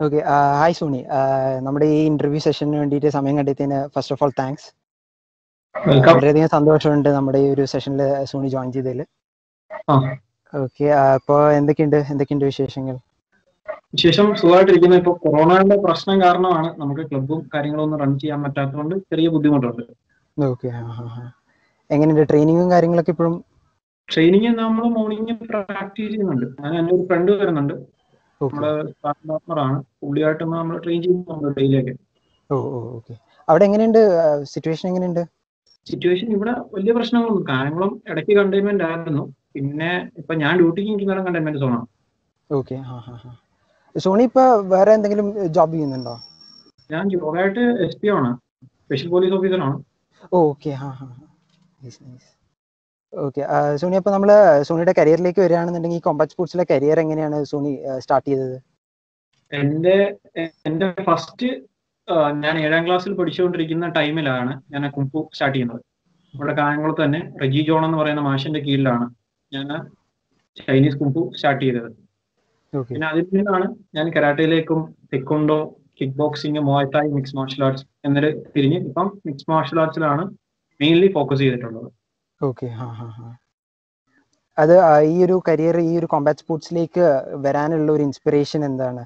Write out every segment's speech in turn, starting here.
Okay hi Sony നമ്മുടെ ഈ interview സെഷന് വേണ്ടിയിട്ട് സമയം കണ്ടെത്തിയതിന് ഫസ്റ്റ് ഓഫ് ഓൾ താങ്ക്സ് വളരെയധികം സന്തോഷമുണ്ട് നമ്മുടെ ഈ ഒരു സെഷനിൽ സോണി ജോയിൻ ചെയ്തതിൽ. ഓക്കെ അപ്പോൾ എന്തൊക്കെയുണ്ട്? എന്തൊക്കെയുണ്ട് വിശേഷങ്ങൾ? വിശേഷം സുഖമായിട്ടിരിക്കുന്നു. ഇപ്പൊ കൊറോണയുടെ പ്രശ്നം കാരണമാണ് നമുക്ക് ക്ലബും കാര്യങ്ങളും ഒന്നും റൺ ചെയ്യാൻ പറ്റാത്തതുകൊണ്ട് ചെറിയ ബുദ്ധിമുട്ടുണ്ട്. ഓക്കെ എങ്ങനെയുണ്ട്? ട്രെയിനിങ്ങും കാര്യങ്ങളൊക്കെ ഇപ്പോഴും? ട്രെയിനിങ് നമ്മൾ മോർണിംഗ് പ്രാക്ടീസ് ചെയ്യുന്നുണ്ട്. ഞാൻ എന്റെ ഒരു ഫ്രണ്ട് വരുന്നുണ്ട്. നമ്മുടെ പാർട്ട്ണറാണ് പുള്ളിയായിട്ട് നമ്മൾ ട്രെയിൻ ചെയ്യുന്നുണ്ട് ഡെയിലിയൊക്കെ ഓ ഓ ഓക്കെ. അവിടെ എങ്ങനെയുണ്ട്? സിറ്റുവേഷൻ എങ്ങനെയുണ്ട്? സിറ്റുവേഷൻ ഇവിടെ വലിയ പ്രശ്നങ്ങളൊന്നും കായംകുളം ഇടയ്ക്ക് കണ്ടെയ്ൻമെന്റ് ആയിരുന്നു. പിന്നെ ഇപ്പൊ ഞാൻ ഡ്യൂട്ടിക്ക് നിൽക്കുന്ന കണ്ടെയ്ൻമെന്റ് സോണാണ് ഓക്കെ സോണി ഇപ്പൊ വേറെ എന്തെങ്കിലും ജോബ് ചെയ്യുന്നുണ്ടോ? ഞാൻ ജോബായിട്ട് എസ് പി ആണ്. സ്പെഷ്യൽ പോലീസ് ഓഫീസറാണ് ഓക്കെ ഹാ ഹാ നൈസ് നൈസ് ഓക്കെ സോണി അപ്പോൾ നമ്മൾ സോണിയുടെ കരിയറിലേക്ക് വരികയാണെന്നുണ്ടെങ്കിൽ ഈ കോമ്പാക്ട് സ്പോർട്സിലെ കരിയർ എങ്ങനെയാണ് സോണി സ്റ്റാർട്ട് ചെയ്തത്? എന്റെ എന്റെ ഫസ്റ്റ് ഞാൻ ഏഴാം ക്ലാസ്സിൽ പഠിച്ചുകൊണ്ടിരിക്കുന്ന ടൈമിലാണ് ഞാൻ കുംഫു സ്റ്റാർട്ട് ചെയ്യുന്നത്. ഇവിടെ കായംകുളത്ത് തന്നെ റെജി ജോൺ എന്ന് പറയുന്ന മാഷിന്റെ കീഴിലാണ് ഞാൻ ചൈനീസ് കുംഫു സ്റ്റാർട്ട് ചെയ്തത്. പിന്നെ അതിൽ നിന്നാണ് ഞാൻ കരാട്ടയിലേക്കും taekwondo kick boxing muay thai mix martial arts എന്നൊരു തിരിഞ്ഞ് ഇപ്പം മിക്സ് മാർഷൽ ആർട്സിലാണ് മെയിൻലി ഫോക്കസ് ചെയ്തിട്ടുള്ളത്. ഓക്കെ ഹാ ഹാ ഹാ. അത് ആ, ഈ ഒരു കരിയർ ഈ ഒരു കോമ്പാറ്റ് സ്പോർട്സിലേക്ക് വരാനുള്ള ഒരു ഇൻസ്പിറേഷൻ എന്താണ്?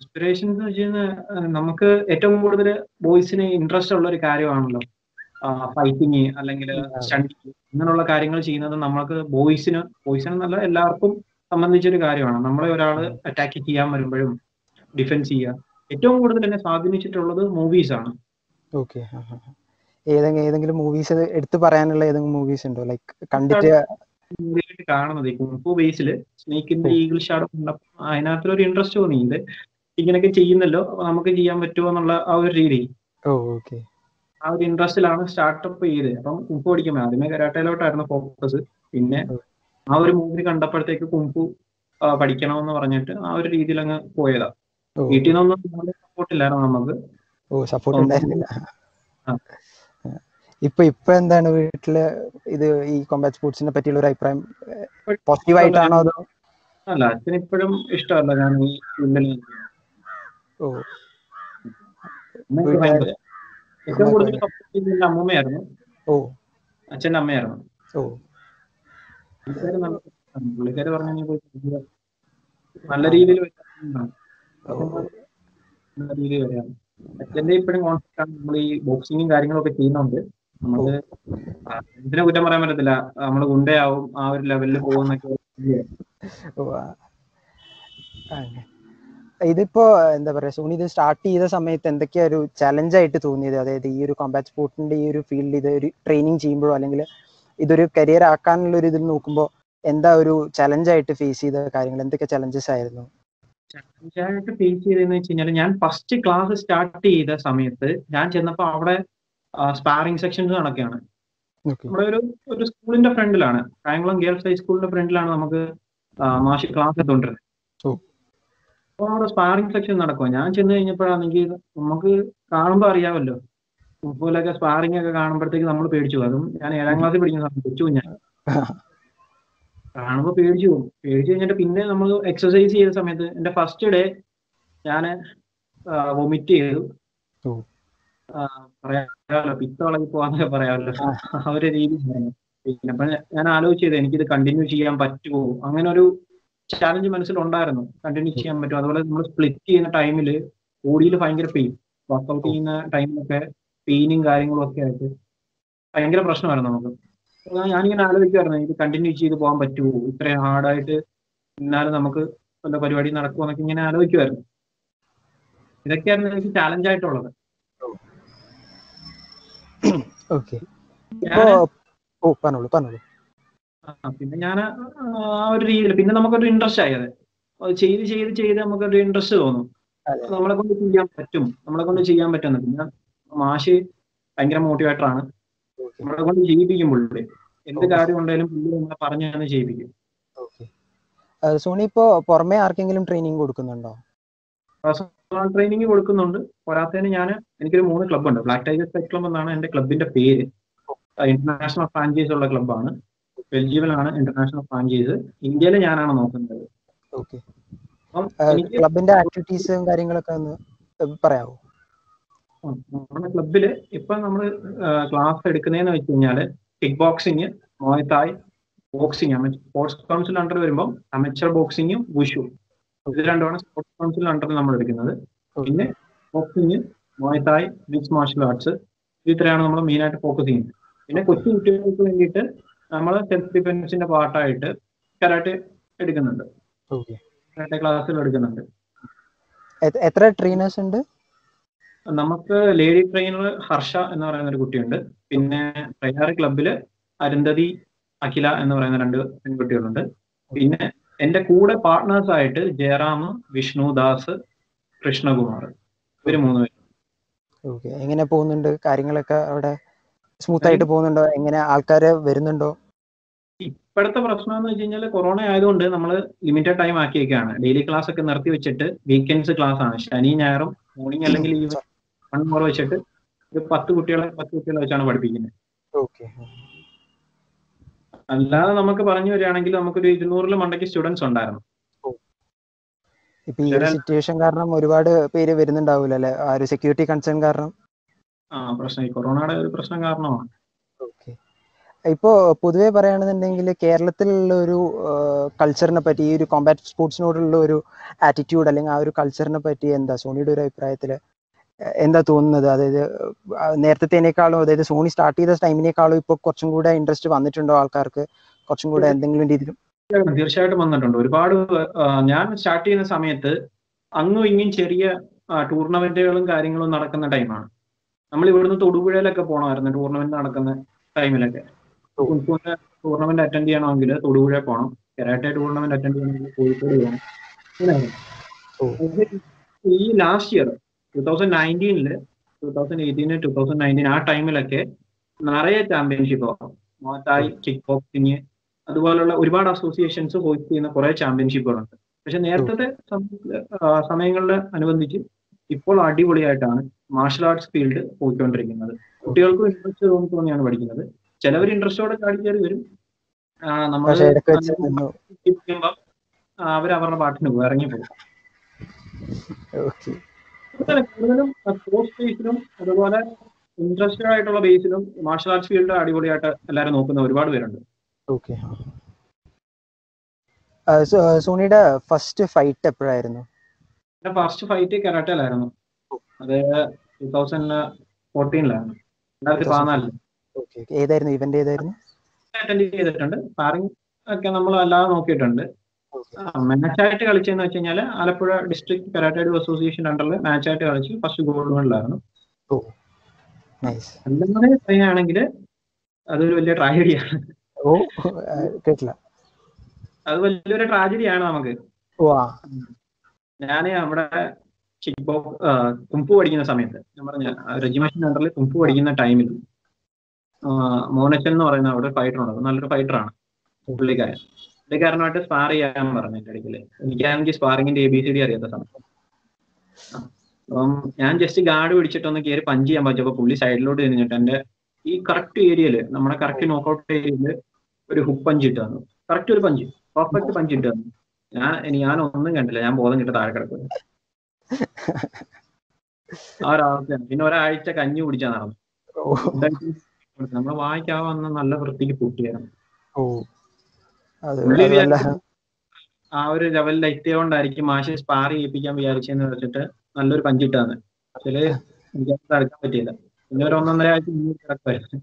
ഇൻസ്പിറേഷൻ എന്ന് വെച്ച് കഴിഞ്ഞാൽ നമുക്ക് ഏറ്റവും കൂടുതൽ ബോയ്സിന് ഇൻട്രസ്റ്റ് ഉള്ള ഒരു കാര്യമാണല്ലോ. ഫൈറ്റിങ് അല്ലെങ്കിൽ സ്റ്റണ്ടിങ് ഇങ്ങനെയുള്ള കാര്യങ്ങൾ ചെയ്യുന്നത് നമ്മൾക്ക് ബോയ്സിന് ബോയ്സിന് നല്ല എല്ലാവർക്കും സംബന്ധിച്ചൊരു കാര്യമാണ്. നമ്മളെ ഒരാൾ അറ്റാക്ക് ചെയ്യാൻ വരുമ്പോഴും ഡിഫെൻസ് ചെയ്യുക. ഏറ്റവും കൂടുതൽ എന്നെ സ്വാധീനിച്ചിട്ടുള്ളത് മൂവീസ് ആണ്. ഓക്കെ ഏതെങ്കിലും ഏതെങ്കിലും മൂവീസ് എടുത്തു പറയാനുള്ള ഏതെങ്കിലും മൂവീസ് ഉണ്ടോ? ലൈക്ക് കണ്ടിട്ട് കാണുന്നത് ബേസിൽ കുംഫു ബേസിൽ സ്നേക്കിന്റെ ഈഗിൾ ഷാഡോ കണ്ടപ്പോൾ അതിനകത്തൊരു ഇൻട്രസ്റ്റ് തോന്നി ഇത് ഇങ്ങനെയൊക്കെ ചെയ്യുന്നല്ലോ നമുക്ക് ചെയ്യാൻ പറ്റുമോ എന്നുള്ള ആ ഒരു രീതി. ആ ഒരു ഇൻട്രസ്റ്റിലാണ് സ്റ്റാർട്ടപ്പ് ചെയ്തത് അപ്പം കുംഫു പഠിക്കുമ്പോൾ ആദ്യമേ കരാട്ടയിലോട്ടായിരുന്നു ഫോക്കസ് പിന്നെ ആ ഒരു മൂവി കണ്ടപ്പോഴത്തേക്ക് കുംഫു പഠിക്കണമെന്ന് പറഞ്ഞിട്ട് ആ ഒരു രീതിയിൽ അങ്ങ് പോയതാ വീട്ടിൽ നിന്നൊന്നും സപ്പോർട്ട് ഇല്ലായിരുന്നു നമുക്ക്. ഓ സപ്പോർട്ട് ഉണ്ടായിരുന്നില്ല. ഇപ്പൊ ഇപ്പൊ എന്താണ് വീട്ടിൽ ഇത് ഈ കോമ്പാറ്റ് സ്പോർട്സിനെ പറ്റിയുള്ള ഒരു അഭിപ്രായം? പോസിറ്റീവ് ആയിട്ടാണോ അതോ അല്ല അച്ഛന് ഇപ്പോഴും ഇഷ്ടമല്ല ഞാൻ ഓ. ഏറ്റവും കൂടുതൽ അമ്മമ്മയായിരുന്നു. ഓ. അച്ഛന്റെ അമ്മയായിരുന്നു. ഓ. പുള്ളിക്കാര് പറഞ്ഞു "നീ പോയി നല്ല രീതിയിൽ രീതിയിൽ വരാം അച്ഛന്റെ ഇപ്പോഴും കോൺസെപ്റ്റ് ആണ് നമ്മൾ ഈ ബോക്സിങ്ങും കാര്യങ്ങളൊക്കെ ചെയ്യുന്നുണ്ട്. നമുക്ക് ഇതിനെ കുറ്റം പറയാൻ പറ്റത്തില്ല. നമ്മൾ ഗുണ്ടയാവും ആ ഒരു ലെവലിൽ പോകുന്നൊക്കെ. ഇതിപ്പോ എന്താ പറയാ സോണി ഇത് സ്റ്റാർട്ട് ചെയ്ത സമയത്ത് എന്തൊക്കെയാ ഒരു ചലഞ്ച് ആയിട്ട് തോന്നിയത്? അതായത് ഈ ഒരു കോമ്പാറ്റ് സ്പോർട്ടിന്റെ ഈ ഒരു ഫീൽഡിൽ ഇത് ഒരു ട്രെയിനിങ് ചെയ്യുമ്പോഴോ അല്ലെങ്കിൽ ഇതൊരു കരിയർ ആക്കാനുള്ള ഒരു ഇതിൽ നോക്കുമ്പോൾ എന്താ ഒരു ചലഞ്ച് ആയിട്ട് ഫേസ് ചെയ്ത കാര്യങ്ങൾ? എന്തൊക്കെ ചലഞ്ചസ് ആയിരുന്നു? ചലഞ്ചായിട്ട് ഫേസ് ചെയ്തതെന്ന് വെച്ച് കഴിഞ്ഞാൽ ഞാൻ ഫസ്റ്റ് ക്ലാസ് സ്റ്റാർട്ട് ചെയ്ത സമയത്ത് ഞാൻ ചെന്നപ്പോ അവിടെ സ്പാറിംഗ് സെക്ഷൻസ് നടക്കുകയാണ്. ഓക്കെ നമ്മുടെ ഒരു ഒരു സ്കൂളിന്റെ ഫ്രണ്ടിലാണ്. കായംകുളം ഗേൾസ് ഹൈസ്കൂളിന്റെ ഫ്രണ്ടിലാണ് നമുക്ക് മാഷ് ക്ലാസ് എടുത്തോണ്ടിരുന്നത് ഓ. അപ്പൊ അവിടെ സ്പാറിംഗ് സെക്ഷൻ നടക്കുക ഞാൻ ചെന്ന് കഴിഞ്ഞപ്പോഴാണെങ്കിൽ നമുക്ക് കാണുമ്പോൾ അറിയാമല്ലോ. ഫുട്ബോളൊക്കെ സ്പാറിംഗ് ഒക്കെ കാണുമ്പോഴത്തേക്ക് നമ്മൾ പേടിച്ചു പോകും. അതും ഞാൻ ഏഴാം ക്ലാസ്സിൽ പഠിക്കുന്ന സമയത്ത് പഠിച്ചു ഞാൻ. കാണുമ്പോൾ പേടിച്ചു പോകും. പേടിച്ചു കഴിഞ്ഞിട്ട് പിന്നെ നമ്മൾ എക്സസൈസ് ചെയ്ത സമയത്ത് എന്റെ ഫസ്റ്റ് ഡേ ഞാൻ വൊമിറ്റ് ചെയ്തു. പറയാമല്ലോ. പിത്തളകി പോവാന്നൊക്കെ പറയാമല്ലോ. ആ. ഒരു രീതി പിന്നെ അപ്പൊ ഞാൻ ആലോചിച്ചത് എനിക്കിത് കണ്ടിന്യൂ ചെയ്യാൻ പറ്റുമോ അങ്ങനെ ഒരു ചാലഞ്ച് മനസ്സിലുണ്ടായിരുന്നു. കണ്ടിന്യൂ ചെയ്യാൻ പറ്റും അതുപോലെ നമ്മൾ സ്പ്ലിറ്റ് ചെയ്യുന്ന ടൈമിൽ ബോഡിയിൽ ഭയങ്കര പെയിൻ വർക്കൗട്ട് ചെയ്യുന്ന ടൈമിലൊക്കെ പെയിനും കാര്യങ്ങളും ഒക്കെ ആയിട്ട് ഭയങ്കര പ്രശ്നമായിരുന്നു നമുക്ക്. ഞാനിങ്ങനെ ആലോചിക്കുമായിരുന്നു ഇത് കണ്ടിന്യൂ ചെയ്ത് പോകാൻ പറ്റുമോ ഇത്രയും ഹാർഡായിട്ട് എന്നാലും നമുക്ക് വല്ല പരിപാടി നടക്കുമോ എന്നൊക്കെ ഇങ്ങനെ ആലോചിക്കുമായിരുന്നു ഇതൊക്കെയായിരുന്നു എനിക്ക് ചാലഞ്ച് ആയിട്ടുള്ളത്. ഓക്കെ ഓ പറഞ്ഞോളൂ പറഞ്ഞോളൂ. പിന്നെ ഞാൻ ആ ഒരു രീതിയിൽ പിന്നെ നമുക്കൊരു ഇൻട്രസ്റ്റ് ആയത് ചെയ്ത് ചെയ്ത് ചെയ്ത് നമുക്കൊരു ഇൻട്രസ്റ്റ് തോന്നും. നമ്മളെ കൊണ്ട് ചെയ്യാൻ പറ്റും. നമ്മളെ കൊണ്ട് ചെയ്യാൻ പറ്റുന്നു പിന്നെ മാഷ് ഭയങ്കര മോട്ടിവേറ്റർ ആണ്. നമ്മളെ കൊണ്ട് ചെയ്യിപ്പിക്കും പുള്ളി. എന്ത് കാര്യം ഉണ്ടെങ്കിലും പുള്ളി നമ്മളെ പറഞ്ഞു തന്നെ ചെയ്യിപ്പിക്കും സോണി ഇപ്പോ പുറമെ ആർക്കെങ്കിലും ട്രെയിനിങ് കൊടുക്കുന്നുണ്ടോ? പേഴ്സണൽ ട്രെയിനിങ് കൊടുക്കുന്നുണ്ട്. പോരാത്തതിന് ഞാൻ എനിക്കൊരു മൂന്ന് ക്ലബ്ബുണ്ട് ബ്ലാക്ക് ടൈഗർ ഫൈറ്റ് ക്ലബ് എന്നാണ് എന്റെ ക്ലബിന്റെ പേര്. ഇന്റർനാഷണൽ ഫ്രാഞ്ചൈസ് ഉള്ള ക്ലബ്ബാണ് ബെൽജിയമിലാണ് ഇന്റർനാഷണൽ ഫ്രാഞ്ചൈസ് ഇന്ത്യയിൽ ഞാനാണ് നോക്കുന്നത്. ക്ലബിന്റെ ആക്ടിവിറ്റീസും കാര്യങ്ങളൊക്കെ ഒന്ന് പറയാമോ നമ്മുടെ ക്ലബിൽ ഇപ്പൊ നമ്മൾ ക്ലാസ് എടുക്കുന്നതെന്ന് വെച്ച് കഴിഞ്ഞാൽ kick boxing Muay Thai boxing sports council under വരുമ്പോൾ അമച്ചർ ബോക്സിങ്ങും വുഷു ഇത് രണ്ടുമാണ് സ്പോർട്സ് കൗൺസിൽ അണ്ടറിൽ നമ്മൾ എടുക്കുന്നത് പിന്നെ boxing muay thai mix martial arts ഇത്രയാണ് നമ്മൾ മെയിൻ ആയിട്ട് ഫോക്കസ് ചെയ്യുന്നത്. പിന്നെ കൊച്ചു കുട്ടികൾക്ക് വേണ്ടിയിട്ട് നമ്മൾ സെൽഫ് ഡിഫൻസിന്റെ പാർട്ടായിട്ട് കരാട്ടെ എടുക്കുന്നുണ്ട്. കരാട്ടെ ക്ലാസ്സുകൾ എടുക്കുന്നുണ്ട്. എത്ര ട്രെയിനേഴ്സ് ഉണ്ട്? നമുക്ക് ലേഡി ട്രെയിനർ ഹർഷ എന്ന് പറയുന്ന ഒരു കുട്ടിയുണ്ട്. പിന്നെ പ്രയാറ് ക്ലബിൽ അരുന്ധതി അഖില എന്ന് പറയുന്ന രണ്ട് പെൺകുട്ടികളുണ്ട്. പിന്നെ എന്റെ കൂടെ പാർട്ട്നേഴ്സ് ആയിട്ട് ജയറാം വിഷ്ണുദാസ് കൃഷ്ണകുമാർ. ഇവർ മൂന്ന് പേര്. ഓക്കെ എങ്ങനെ പോകുന്നുണ്ട്? കാര്യങ്ങളൊക്കെ അവിടെ സ്മൂത്ത് ആയിട്ട് പോകുന്നുണ്ടോ? എങ്ങനെ ആൾക്കാര് വരുന്നുണ്ടോ? ഇപ്പോഴത്തെ പ്രശ്നം എന്ന് വെച്ച് കഴിഞ്ഞാൽ കൊറോണ ആയതുകൊണ്ട് നമ്മൾ ലിമിറ്റഡ് ടൈം ആക്കിയേക്കാണ്. ഡെയിലി ക്ലാസ് ഒക്കെ നിർത്തി വെച്ചിട്ട് വീക്കെൻഡ്സ് ക്ലാസ് ആണ്. ശനി ഞായറും മോർണിംഗ് അല്ലെങ്കിൽ ഈവനിങ് വൺ മോർ വെച്ചിട്ട് ഒരു പത്ത് കുട്ടികളെ പത്ത് കുട്ടികളെ വെച്ചാണ് പഠിപ്പിക്കുന്നത്. അല്ലാതെ നമുക്ക് പറഞ്ഞു വരികയാണെങ്കിൽ നമുക്കൊരു ഇരുന്നൂറിൽ മണ്ടയ്ക്ക് സ്റ്റുഡൻസ് ഉണ്ടായിരുന്നു. ഇപ്പൊ ഈ ഒരു സിറ്റുവേഷൻ കാരണം ഒരുപാട് പേര് വരുന്നുണ്ടാവൂല അല്ലെ? ആ ഒരു സെക്യൂരിറ്റി കൺസേൺ കാരണം. ആ പ്രശ്നം. ഈ കൊറോണയുടെ ഒരു പ്രശ്നം കാരണമാണ്. ഓക്കെ. ഇപ്പോ പൊതുവെ പറയുകയാണെന്നുണ്ടെങ്കിൽ കേരളത്തിലുള്ള ഒരു കൾച്ചറിനെ പറ്റി ഈ ഒരു കോമ്പാറ്റ് സ്പോർട്സിനോടുള്ള ഒരു ആറ്റിറ്റ്യൂഡ് അല്ലെങ്കിൽ ആ ഒരു കൾച്ചറിനെ പറ്റി എന്താ? സോണിയുടെ ഒരു അഭിപ്രായത്തിൽ? എന്താ തോന്നുന്നത്? അതായത് നേരത്തേനേക്കാളും അതായത് സോണി സ്റ്റാർട്ട് ചെയ്ത ടൈമിനേക്കാളും ഇപ്പൊ കുറച്ചും കൂടെ ഇൻട്രസ്റ്റ് വന്നിട്ടുണ്ടോ ആൾക്കാർക്ക്? കുറച്ചും കൂടെ എന്തെങ്കിലും രീതിയിലും? തീർച്ചയായിട്ടും വന്നിട്ടുണ്ട്. ഒരുപാട് ഞാൻ സ്റ്റാർട്ട് ചെയ്യുന്ന സമയത്ത് അങ്ങും ഇങ്ങും ചെറിയ ടൂർണമെന്റുകളും കാര്യങ്ങളും നടക്കുന്ന ടൈമാണ്. നമ്മൾ ഇവിടുന്ന് തൊടുപുഴയിലൊക്കെ പോകണമായിരുന്നു ടൂർണമെന്റ് നടക്കുന്ന ടൈമിലൊക്കെ. ടൂർണമെന്റ് അറ്റൻഡ് ചെയ്യണമെങ്കിൽ തൊടുപുഴ പോകണം കരാട്ടെ ടൂർണമെന്റ് അറ്റൻഡ് ചെയ്യണമെങ്കിൽ കോഴിക്കോട് പോകണം ഈ ലാസ്റ്റ് ഇയർ ടൂ തൗസൻഡ് നയന്റീനിൽ ടൂ തൗസൻഡ് എയ്റ്റീന് ടൂ തൗസൻഡ് നയന്റീൻ ആ ടൈമിലൊക്കെ നിറയെ ചാമ്പ്യൻഷിപ്പ് മോത്തായി കിക്ക് ബോക്സിങ് അതുപോലുള്ള ഒരുപാട് അസോസിയേഷൻസ് ഹോസ്റ്റ് ചെയ്യുന്ന കുറെ ചാമ്പ്യൻഷിപ്പുകളുണ്ട് പക്ഷെ നേരത്തെ സമയങ്ങളിലെ അനുബന്ധിച്ച് ഇപ്പോൾ അടിപൊളിയായിട്ടാണ് മാർഷൽ ആർട്സ് ഫീൽഡ് പോയിക്കൊണ്ടിരിക്കുന്നത്. കുട്ടികൾക്കും ഇൻട്രസ്റ്റ് തോന്നി തോന്നിയാണ് പഠിക്കുന്നത്. ചിലവർ ഇൻട്രസ്റ്റോടെ ചാടി കയറി വരും. നമ്മൾ അവർ അവരുടെ പാട്ടിന് പോകും ഇറങ്ങി പോകും കൂടുതലും സ്പോർട്സ് ബേസിലും അതുപോലെ ഇൻട്രസ്റ്റഡ് ആയിട്ടുള്ള ബേസിലും മാർഷൽ ആർട്സ് ഫീൽഡ് അടിപൊളിയായിട്ട് എല്ലാവരും നോക്കുന്ന ഒരുപാട് പേരുണ്ട്. ഓക്കെ സോണിയുടെ ഫസ്റ്റ് ഫൈറ്റ് എപ്പോഴായിരുന്നു? എന്റെ ഫസ്റ്റ് ഫൈറ്റ് കരാട്ടയിലായിരുന്നു. അത് ടൂ തൗസൻഡ് ഫോർട്ടീനിലായിരുന്നു രണ്ടായിരത്തി പതിനാലിൽ. ഏതായിരുന്നു? ഇവന്റ് ഏതായിരുന്നു? അറ്റൻഡ് ചെയ്തിട്ടുണ്ട്. സ്പാറിംഗ് ഒക്കെ നമ്മൾ അല്ലാതെ നോക്കിയിട്ടുണ്ട്. മാച്ചായിട്ട് കളിച്ചെന്ന് വെച്ച് കഴിഞ്ഞാൽ ആലപ്പുഴ ഡിസ്ട്രിക്ട് കരാട്ടേഡ് അസോസിയേഷൻ അണ്ടറിൽ മാച്ചായിട്ട് കളിച്ച് ഫസ്റ്റ് ഗോൾഡ് മെഡലായിരുന്നു അല്ലെന്ന് പറയുകയാണെങ്കിൽ അതൊരു വലിയ ട്രാജഡിയാണ് ഓ കേട്ടില്ല. അത് വലിയൊരു ട്രാജഡിയാണ് നമുക്ക്. ഞാൻ നമ്മുടെ കിക്ക് ബോക്സ് കുംഫു പഠിക്കുന്ന സമയത്ത് ഞാൻ പറഞ്ഞ റെജിമേഷൻ അണ്ടറിൽ കുംഫു പഠിക്കുന്ന ടൈമിൽ മോനച്ചൻ എന്ന് പറയുന്ന അവിടെ ഫൈറ്റർ ഉണ്ട്. നല്ലൊരു ഫൈറ്റർ ആണ്. പുള്ളിക്കാരൻ. പുള്ളിക്കാരനുമായിട്ട് സ്പാർ ചെയ്യാൻ പറഞ്ഞു എന്റെ ഇടയ്ക്കിൽ എനിക്കാണെങ്കിൽ സ്പാറിങ്ങിന്റെ എ ബി സി ഡി അറിയാത്ത സമയം അപ്പം ഞാൻ ജസ്റ്റ് ഗാർഡ് പിടിച്ചിട്ടൊന്ന് കയറി പഞ്ച് ചെയ്യാൻ പറ്റും പുള്ളി സൈഡിലോട്ട് തിരിഞ്ഞിട്ട് എന്റെ ഈ കറക്റ്റ് ഏരിയയിൽ നമ്മുടെ കറക്റ്റ് നോക്കൗട്ട് ഏരിയയിൽ ഒരു ഹുക്ക് പഞ്ച് ഇട്ട് തന്നു. കറക്റ്റ് ഒരു പഞ്ച് പെർഫെക്റ്റ് പഞ്ച് ഇട്ട് തന്നു. ഞാൻ ഞാൻ ഒന്നും കണ്ടില്ല ഞാൻ ബോധം കിട്ട താഴെ കിടക്കുന്നു ആ ഒരവസ്ഥയാണ് പിന്നെ ഒരാഴ്ച കഞ്ഞി കുടിച്ചാൽ നടന്നു. നമ്മൾ വായിക്കാവുന്ന നല്ല വൃത്തിക്ക് പൂട്ടിയായിരുന്നു ആ ഒരു ലെവലിൽ എത്തിയതുകൊണ്ടായിരിക്കും മാഷ് സ്പാർ ചെയ്യിപ്പിക്കാൻ വിചാരിച്ചെന്ന് വെച്ചിട്ട് നല്ലൊരു പഞ്ചിട്ടാണ് ചില എനിക്ക് തടുക്കാൻ പറ്റിയില്ല. പിന്നെ ഒരു ഒന്നൊന്നര ആഴ്ച കിടക്കുമായിരുന്നു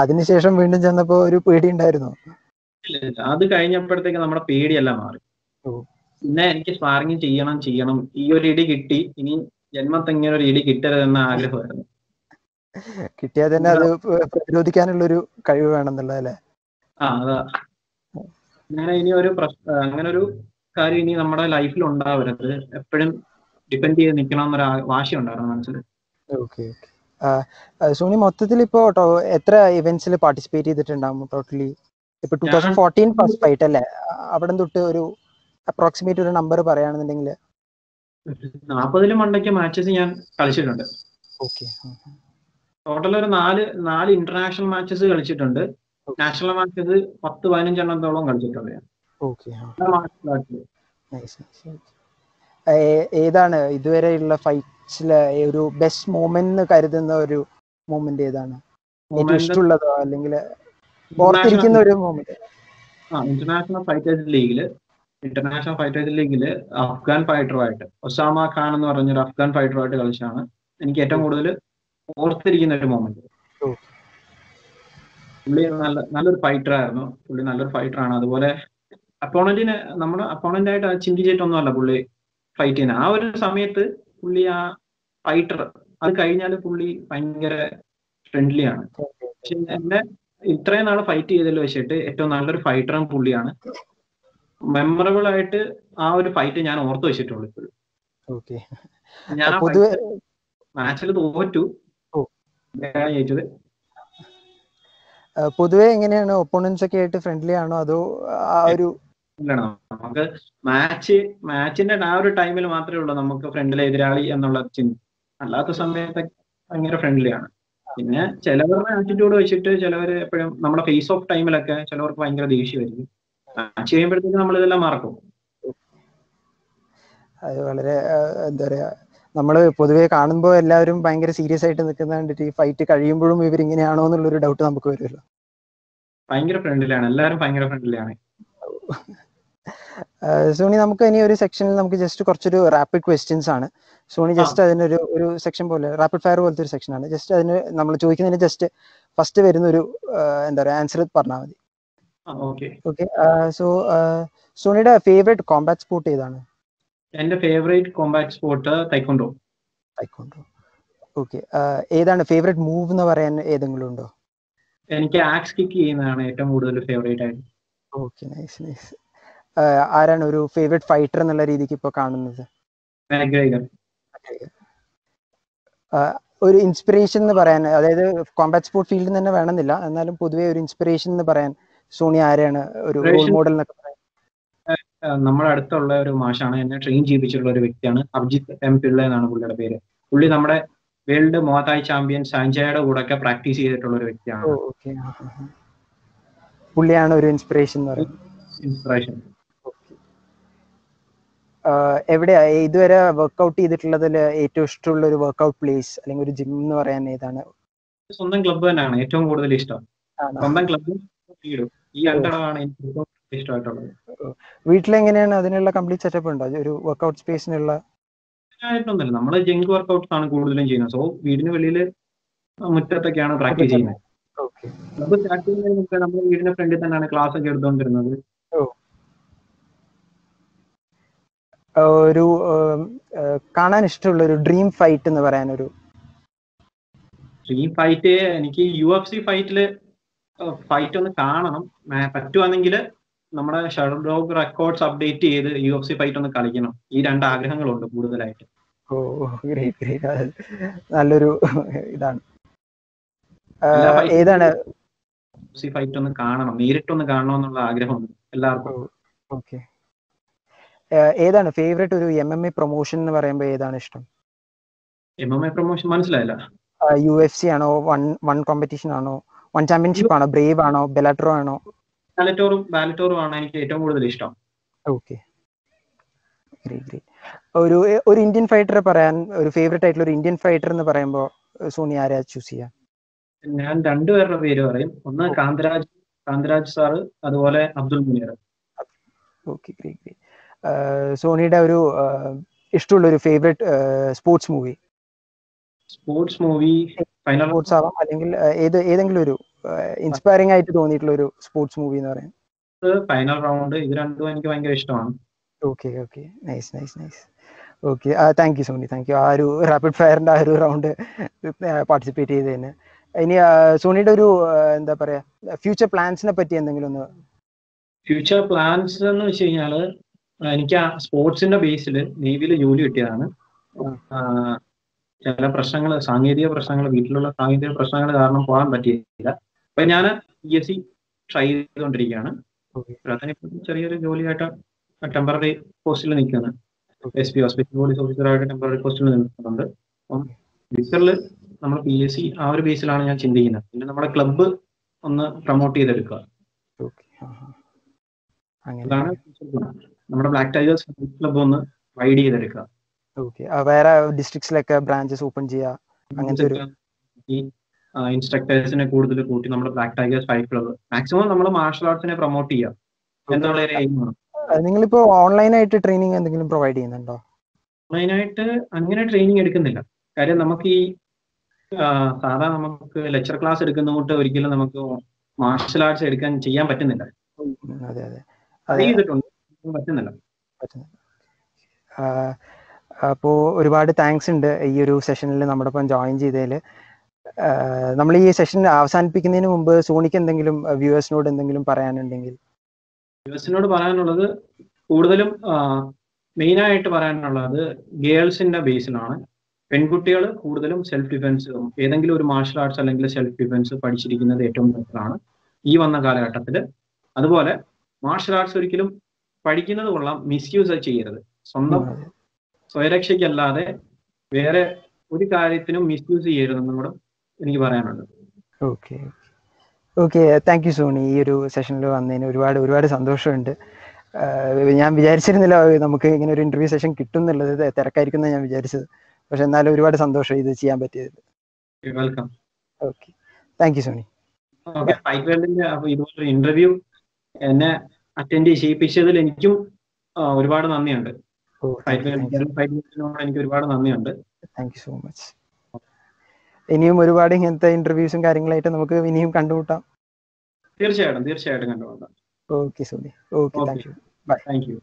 അതിനുശേഷം വീണ്ടും ചെന്നപ്പോ ഒരു പേടി ഉണ്ടായിരുന്നു. അത് കഴിഞ്ഞപ്പോഴത്തേക്ക് നമ്മുടെ പേടിയെല്ലാം മാറി. പിന്നെ എനിക്ക് സ്പാറിങ് ചെയ്യണം ചെയ്യണം. ഈ ഒരു ഇടി കിട്ടി. ഇനി ജന്മത്തെ ഇങ്ങനെ ഒരു ഇടി കിട്ടരുതെന്ന ആഗ്രഹമായിരുന്നു. കിട്ടിയാൽ തന്നെ അത് പ്രതിരോധിക്കാനുള്ള ഒരു കഴിവ് വേണമെന്നുള്ള അല്ലേ ആ അതാ. അങ്ങനെ ഇനി ഒരു പ്രശ്ന അങ്ങനെ ഒരു കാര്യം ഇനി നമ്മുടെ ലൈഫിൽ ഉണ്ടാവരുത്. എപ്പോഴും ഡിപെൻഡ് ചെയ്ത് നിൽക്കണം എന്നൊരു വാശി ഉണ്ടായിരുന്നു മനസ്സിൽ ഓക്കെ സോണി മൊത്തത്തിൽ ഇപ്പോ എത്ര ഇവന്റ്സിൽ പാർട്ടിസിപ്പേറ്റ് ചെയ്തിട്ടുണ്ടാവും ടോട്ടലി ഇപ്പൊ two thousand fourteen first fight അല്ലേ? അവിടെ തൊട്ട് ഒരു അപ്രോക്സിമേറ്റ് ഒരു നമ്പർ പറയുകയാണെന്നുണ്ടെങ്കിൽ നാൽപ്പതിലും മണ്ടയ്ക്ക് മാച്ചസ് ഞാൻ കളിച്ചിട്ടുണ്ട്. ഓക്കെ ടോട്ടൽ ഒരു നാല് നാല് ഇന്റർനാഷണൽ മാച്ചസ് കളിച്ചിട്ടുണ്ട്. നാഷണൽ മാച്ചസ് പത്ത് പതിനഞ്ചെണ്ണത്തോളം കളിച്ചിട്ടുണ്ട് ഞാൻ. ഏതാണ് ഇതുവരെയുള്ള ഫൈറ്റ്സിലെ ഒരു ബെസ്റ്റ് മൂമെന്റ് എന്ന് കരുതുന്ന ഒരു മൂമെന്റ് ഏതാണ്? ഏറ്റവും ഇഷ്ടമുള്ളതോ അല്ലെങ്കിൽ ഓർത്തിരിക്കുന്ന ഒരു മൂമെന്റ് ആ ഇന്റർനാഷണൽ ഫൈറ്റേഴ്സ് ലീഗിൽ ഇന്റർനാഷണൽ ഫൈറ്റേഴ്സ് ലീഗിൽ അഫ്ഗാൻ ഫൈറ്ററുമായിട്ട് ഒസാമ ഖാൻ എന്ന് പറഞ്ഞൊരു അഫ്ഗാൻ ഫൈറ്ററുമായിട്ട് കളിച്ചാണ് എനിക്ക് ഏറ്റവും കൂടുതൽ ഓർത്തിരിക്കുന്ന ഒരു മൊമെന്റ്. പുള്ളി നല്ല നല്ലൊരു ഫൈറ്റർ ആയിരുന്നു. പുള്ളി നല്ലൊരു ഫൈറ്റർ ആണ്. അതുപോലെ അപ്പോണന്റിനെ നമ്മൾ അപ്പോണന്റ് ആയിട്ട് ചിന്തിച്ചിട്ടൊന്നും അല്ല പുള്ളി ഫൈറ്റ് ചെയ്യുന്നത് ആ ഒരു സമയത്ത് പുള്ളി ആ ഫൈറ്റർ അത് കഴിഞ്ഞാൽ പുള്ളി ഭയങ്കര ഫ്രണ്ട്ലി ആണ്. പക്ഷെ എന്നെ ഇത്രയും നാൾ ഫൈറ്റ് ചെയ്തതിൽ വെച്ചിട്ട് ഏറ്റവും നല്ലൊരു ഫൈറ്ററും പുള്ളിയാണ്. മെമ്മറബിൾ ആയിട്ട് ആ ഒരു ഫൈറ്റ് ഞാൻ ഓർത്തു വെച്ചിട്ടുള്ളൂ ഇപ്പോഴും. ഞാൻ മാച്ചിൽ തോറ്റു. ജയിച്ചത്. പൊതുവെ എങ്ങനെയാണ്? ഒപ്പോണൻസ് ഒക്കെ ആയിട്ട് ഫ്രണ്ട്ലി ആണോ? അതോ ആ ഒരു നമുക്ക് മാച്ച് മാച്ചിന്റെ ആ ഒരു ടൈമിൽ മാത്രമേ ഉള്ളൂ നമുക്ക് ഫ്രണ്ടിലെ എതിരാളി എന്നുള്ള ചിന്ത. അല്ലാത്ത സമയത്തൊക്കെ ഭയങ്കര ഫ്രണ്ട്ലി ആണ്. പിന്നെ ചിലവരുടെ ആറ്റിറ്റ്യൂഡ് വെച്ചിട്ട് ചിലവർ എപ്പോഴും നമ്മുടെ ഫേസ് ഓഫ് ടൈമിലൊക്കെ ചിലവർക്ക് ഭയങ്കര ദേഷ്യമായിരിക്കും മാച്ച് ചെയ്യുമ്പോഴത്തേക്ക് നമ്മൾ ഇതെല്ലാം മറക്കും. അത് വളരെ എന്താ പറയാ നമ്മൾ പൊതുവെ കാണുമ്പോൾ എല്ലാവരും ഭയങ്കര സീരിയസ് ആയിട്ട് നിൽക്കുന്ന കണ്ടിട്ട് ഈ ഫൈറ്റ് കഴിയുമ്പോഴും ഇവർ ഇങ്ങനെയാണോ എന്നുള്ളൊരു ഡൗട്ട് നമുക്ക് വരുമല്ലോ. ഭയങ്കര ഫ്രണ്ട്ലിയാണ് എല്ലാവരും ഭയങ്കര ഫ്രണ്ട്ലിയാണ് സോണി നമുക്ക് ഇനി ഒരു സെക്ഷനിൽ നമുക്ക് ജസ്റ്റ് കുറച്ചൊരു റാപ്പിഡ് ക്വസ്റ്റ്യൻസ് ആണ്. സോണി ജസ്റ്റ് അതിനൊരു ഒരു സെക്ഷൻ പോലെ റാപ്പിഡ് ഫയർ പോലത്തെ ഒരു സെക്ഷൻ ആണ്. ജസ്റ്റ് അതിന് നമ്മൾ ചോദിക്കുന്നതിന് ജസ്റ്റ് ഫസ്റ്റ് വരുന്ന ഒരു എന്താ പറയുക ആൻസർ പറഞ്ഞാൽ മതി. ഓക്കെ ഓക്കെ സോ സോണിയുടെ ഫേവറേറ്റ് കോമ്പാറ്റ് സ്പോർട്ട് ഏതാണ്? എന്റെ favourite combat sport taekwondo taekwondo okay ഏതാണ് ഫേവറേറ്റ് മൂവ് എന്ന് പറയാൻ ഏതെങ്കിലും ഉണ്ടോ? എനിക്ക് ആക്സ് കിക്ക് ചെയ്യുന്നതാണ് ഏറ്റവും കൂടുതൽ ഫേവറേറ്റ് ആയിട്ട്. ഓക്കെ നൈസ് നൈസ് ആരാണ് ഒരു ഫേവറേറ്റ് ഫൈറ്റർ എന്നുള്ള രീതിക്ക് ഇപ്പോൾ കാണുന്നത്? ഒരു ഇൻസ്പിറേഷൻ എന്ന് പറയാൻ അതായത് കോമ്പാറ്റ് സ്പോർട്ട് ഫീൽഡിൽ തന്നെ വേണമെന്നില്ല എന്നാലും പൊതുവെ ഒരു ഇൻസ്പിറേഷൻ എന്ന് പറയാൻ സോണി ആരെയാണ് ഒരു റോൾ മോഡൽ എന്നൊക്കെ നമ്മുടെ അടുത്തുള്ള ഒരു മാഷാണ്. എന്നെ ട്രെയിൻ ചെയ്യിപ്പിച്ചിട്ടുള്ള ഒരു വ്യക്തിയാണ്. അഭിജിത്ത് എം പിള്ള എന്നാണ് പുള്ളിയുടെ പേര്. പുള്ളി നമ്മുടെ വേൾഡ് മോത്തായ് ചാമ്പ്യൻ സാഞ്ചയുടെ കൂടെ ഒക്കെ പ്രാക്ടീസ് ചെയ്തിട്ടുള്ള ഒരു വ്യക്തിയാണ്. പുള്ളിയാണ് ഒരു ഇൻസ്പിറേഷൻ ഇൻസ്പിറേഷൻ എവിടെയാ? ഇതുവരെ വർക്ക്ഔട്ട് ചെയ്തിട്ടുള്ളതിൽ ഏറ്റവും ഇഷ്ടമുള്ള ഒരു വർക്ക്ഔട്ട് പ്ലേസ് അല്ലെങ്കിൽ ഒരു ജിം എന്ന് പറയാൻ ഏതാണ്? സ്വന്തം ക്ലബ്ബ് തന്നെയാണ്. ഏറ്റവും കൂടുതൽ ഇഷ്ടം. സ്വന്തം ക്ലബ്ബ് ഈ രണ്ടെണ്ണമാണ് എനിക്ക് ഏറ്റവും ഇഷ്ടമായിട്ടുള്ളത്. വീട്ടിലെങ്ങനെയാണ് അതിനുള്ള കംപ്ലീറ്റ് സെറ്റപ്പ് ഉണ്ടോ? ഒരു വർക്ക്ഔട്ട് സ്പേസിനുള്ള ആയിട്ടൊന്നുമില്ല നമ്മൾ ജങ്ക് വർക്ക്ഔട്ട്സ് ആണ് കൂടുതലും ചെയ്യുന്നത്. സോ വീടിന് വെളിയിൽ മുറ്റത്തൊക്കെയാണ് പ്രാക്ടീസ് ചെയ്യുന്നത്. ഓക്കെ ക്ലബ്ബ് സ്റ്റാർട്ട് ചെയ്യുന്നതിന് മുമ്പ് നമ്മുടെ വീടിന്റെ ഫ്രണ്ടിൽ തന്നെയാണ് ക്ലാസ് ഒക്കെ എടുത്തുകൊണ്ടിരുന്നത് ഒരു കാണാൻ ഇഷ്ടമുള്ള ഒരു ഡ്രീം ഫൈറ്റ് എന്ന് പറയാൻ ഒരു ഡ്രീം ഫൈറ്റ് എനിക്ക് യു എഫ് സി ഫൈറ്റിൽ ഫൈറ്റ് ഒന്ന് കാണണം. പറ്റുവാണെങ്കിൽ നമ്മുടെ ഷഡോ റെക്കോർഡ്സ് അപ്ഡേറ്റ് ചെയ്ത് യു എഫ് സി ഫൈറ്റ് ഒന്ന് കളിക്കണം. ഈ രണ്ട് ആഗ്രഹങ്ങളുണ്ട് കൂടുതലായിട്ട്. ഓ ഗ്രേറ്റ് ഗ്രേറ്റ് നല്ലൊരു ഇതാണ്. ഏതാണ്? സി ഫൈറ്റ് ഒന്ന് കാണണം. നേരിട്ടൊന്ന് കാണണമെന്നുള്ള ആഗ്രഹമുണ്ട് എല്ലാവർക്കും. ഓക്കെ. ഏതാണ്? ഫേവറേറ്റ് ഒരു എം എം എ പ്രൊമോഷൻ എന്ന് പറയുമ്പോൾ ഏതാണ് ഇഷ്ടം? എം എം എ പ്രൊമോഷൻ മനസ്സിലായില്ല. യു എഫ് സി ആണോ? വൺ വൺ കോമ്പറ്റീഷൻ ആണോ? വൺ ചാമ്പ്യൻഷിപ്പ് ആണോ? ബ്രേവ് ആണോ? ബെലാട്രോ ആണോ? ബാലറ്റോറും ബാലറ്റോറും ആണ് എനിക്ക് ഏറ്റവും കൂടുതൽ ഇഷ്ടം. ഓക്കെ ഒരു ഒരു ഇന്ത്യൻ ഫൈറ്ററെ പറയാൻ ഒരു ഫേവറേറ്റ് ആയിട്ടുള്ള ഒരു ഇന്ത്യൻ ഫൈറ്റർ എന്ന് പറയുമ്പോൾ സോണി ആരാ ചൂസ് ചെയ്യാം? ഞാൻ രണ്ടുപേരുടെ പേര് പറയും. ഒന്ന് കാന്തരാജ് കാന്തരാജ് സാറ് അതുപോലെ Abdul Munir. Okay great great സോണിയുടെ ഒരു ഇഷ്ടമുള്ള ഒരു favourite sports movie sports movie final sports ആവാം അല്ലെങ്കിൽ ഏത് ഏതെങ്കിലും ഒരു ഇൻസ്പയറിംഗ് ആയിട്ട് തോന്നിയിട്ടുള്ള ഒരു സ്പോർട്സ് മൂവി എന്ന് പറയാം. ഫൈനൽ റൗണ്ട് ഇത് രണ്ടും എനിക്ക് ഭയങ്കര ഇഷ്ടമാണ്. Okay okay nice nice nice okay thank you Soni thank you ആ ഒരു റാപ്പിഡ് ഫയറിന്റെ ആ ഒരു റൗണ്ട് പാർട്ടിസിപ്പേറ്റ് ചെയ്തതിന് ഇനി സോണിയുടെ ഒരു എന്താ പറയാ ഫ്യൂച്ചർ പ്ലാൻസിനെ പറ്റി എന്തെങ്കിലും ഒന്ന് ഫ്യൂച്ചർ പ്ലാൻസ് എന്ന് വെച്ച് കഴിഞ്ഞാൽ എനിക്ക് ആ സ്പോർട്സിന്റെ ബേസിൽ നേവിയിൽ ജോലി കിട്ടിയതാണ്. ചില പ്രശ്നങ്ങൾ സാങ്കേതിക പ്രശ്നങ്ങൾ വീട്ടിലുള്ള സാങ്കേതിക പ്രശ്നങ്ങൾ കാരണം പോകാൻ പറ്റിയില്ല. അപ്പൊ ഞാൻ പി എസ് സി ട്രൈ ചെയ്തുകൊണ്ടിരിക്കുകയാണ് ചെറിയൊരു ജോലിയായിട്ട് ടെമ്പററി പോസ്റ്റിൽ നിൽക്കുന്നു Okay. S P hospital police ഓഫീസറായിട്ട് temporary പോസ്റ്റിൽ നിൽക്കുന്നുണ്ട്. അപ്പം ഫ്യൂച്ചറിൽ നമ്മൾ പി എസ് സി ആ ഒരു ബേസിലാണ് ഞാൻ ചിന്തിക്കുന്നത്. പിന്നെ നമ്മുടെ ക്ലബ്ബ് ഒന്ന് പ്രൊമോട്ട് ചെയ്തെടുക്കുക. അതാണ് നമ്മുടെ ബ്ലാക്ക് ടൈഗേഴ്സ് ക്ലബ്ബ് ഒന്ന് റൈഡ് ചെയ്തെടുക്കുക. ഓക്കെ വേറെ ഡിസ്ട്രിക്ട്സിലൊക്കെ ബ്രാഞ്ചസ് ഓപ്പൺ ചെയ്യുക. അങ്ങനത്തെ ഒരു ഇൻസ്ട്രക്ടേഴ്സിനെ കൂടുതൽ കൂട്ടി നമ്മുടെ Black Tigers five club maximum നമ്മൾ മാർഷൽ ആർട്സിനെ പ്രൊമോട്ട് ചെയ്യുക എന്നുള്ള ഒരു എയിമാണ് നിങ്ങളിപ്പോ ഓൺലൈനായിട്ട് ട്രെയിനിങ് എന്തെങ്കിലും പ്രൊവൈഡ് ചെയ്യുന്നുണ്ടോ? ഓൺലൈനായിട്ട് അങ്ങനെ ട്രെയിനിങ് എടുക്കുന്നില്ല. കാര്യം നമുക്ക് ഈ സാധാ നമുക്ക് ലെക്ചർ ക്ലാസ് എടുക്കുന്ന കൊണ്ട് ഒരിക്കലും നമുക്ക് മാർഷൽ ആർട്സ് എടുക്കാൻ ചെയ്യാൻ പറ്റുന്നില്ല. അതെ അതെ. പറ്റുന്നില്ല. അപ്പോൾ ഒരുപാട് താങ്ക്സ് ഉണ്ട് ഈ ഒരു സെഷനിൽ നമ്മുടെ ഒപ്പം ജോയിൻ ചെയ്തതിൽ നമ്മൾ ഈ സെഷൻ അവസാനിപ്പിക്കുന്നതിന് മുമ്പ് സോണിക്ക് എന്തെങ്കിലും വ്യൂവേഴ്സിനോട് എന്തെങ്കിലും പറയാനുണ്ടെങ്കിൽ? വ്യൂവേഴ്സിനോട് പറയാനുള്ളത് കൂടുതലും മെയിൻ ആയിട്ട് പറയാനുള്ളത് ഗേൾസിന്റെ ബേസിലാണ്. പെൺകുട്ടികൾ കൂടുതലും സെൽഫ് ഡിഫൻസ് ഏതെങ്കിലും ഒരു മാർഷൽ ആർട്സ് അല്ലെങ്കിൽ സെൽഫ് ഡിഫൻസ് പഠിച്ചിരിക്കുന്നത് ഏറ്റവും ബെറ്ററാണ് ഈ വന്ന കാലഘട്ടത്തിൽ അതുപോലെ മാർഷൽ ആർട്സ് ഒരിക്കലും പഠിക്കുന്നത് കൊള്ളാം മിസ്യൂസ് ചെയ്യരുത്. സ്വന്തം സ്വയരക്ഷയ്ക്കല്ലാതെ വേറെ ഒരു കാര്യത്തിനും മിസ്യൂസ് ചെയ്യരുതെന്നും കൂടെ എനിക്ക് പറയാനുണ്ട്. Okay okay. Thank you Soni. ഈ ഒരു സെഷനിൽ വന്നതിന് ഒരുപാട് ഒരുപാട് സന്തോഷമുണ്ട്. ഞാൻ വിചാരിച്ചിരുന്നില്ല നമുക്ക് ഇങ്ങനെ ഒരു ഇന്റർവ്യൂ സെഷൻ കിട്ടും എന്നുള്ളത് തിരക്കായിരിക്കുന്ന ഞാൻ വിചാരിച്ചത്. പക്ഷെ എന്നാലും ഒരുപാട് സന്തോഷം ഇത് ചെയ്യാൻ പറ്റിയത്. Welcome okay. Thank you Soni. ഇതുപോലെ ഇന്റർവ്യൂ എന്നെ അറ്റൻഡ് ചെയ്യിപ്പിച്ചതിൽ എനിക്കും ഒരുപാട് നന്ദിയുണ്ട്. എനിക്ക് ഒരുപാട് നന്ദിയുണ്ട്. താങ്ക് യു സോ മച്ച് ഇനിയും ഒരുപാട് ഇങ്ങനത്തെ ഇന്റർവ്യൂസും കാര്യങ്ങളായിട്ട് നമുക്ക് ഇനിയും കണ്ടുമുട്ടാം. തീർച്ചയായിട്ടും തീർച്ചയായിട്ടും കണ്ടുമുട്ടാം. Okay Suni okay thank you thank you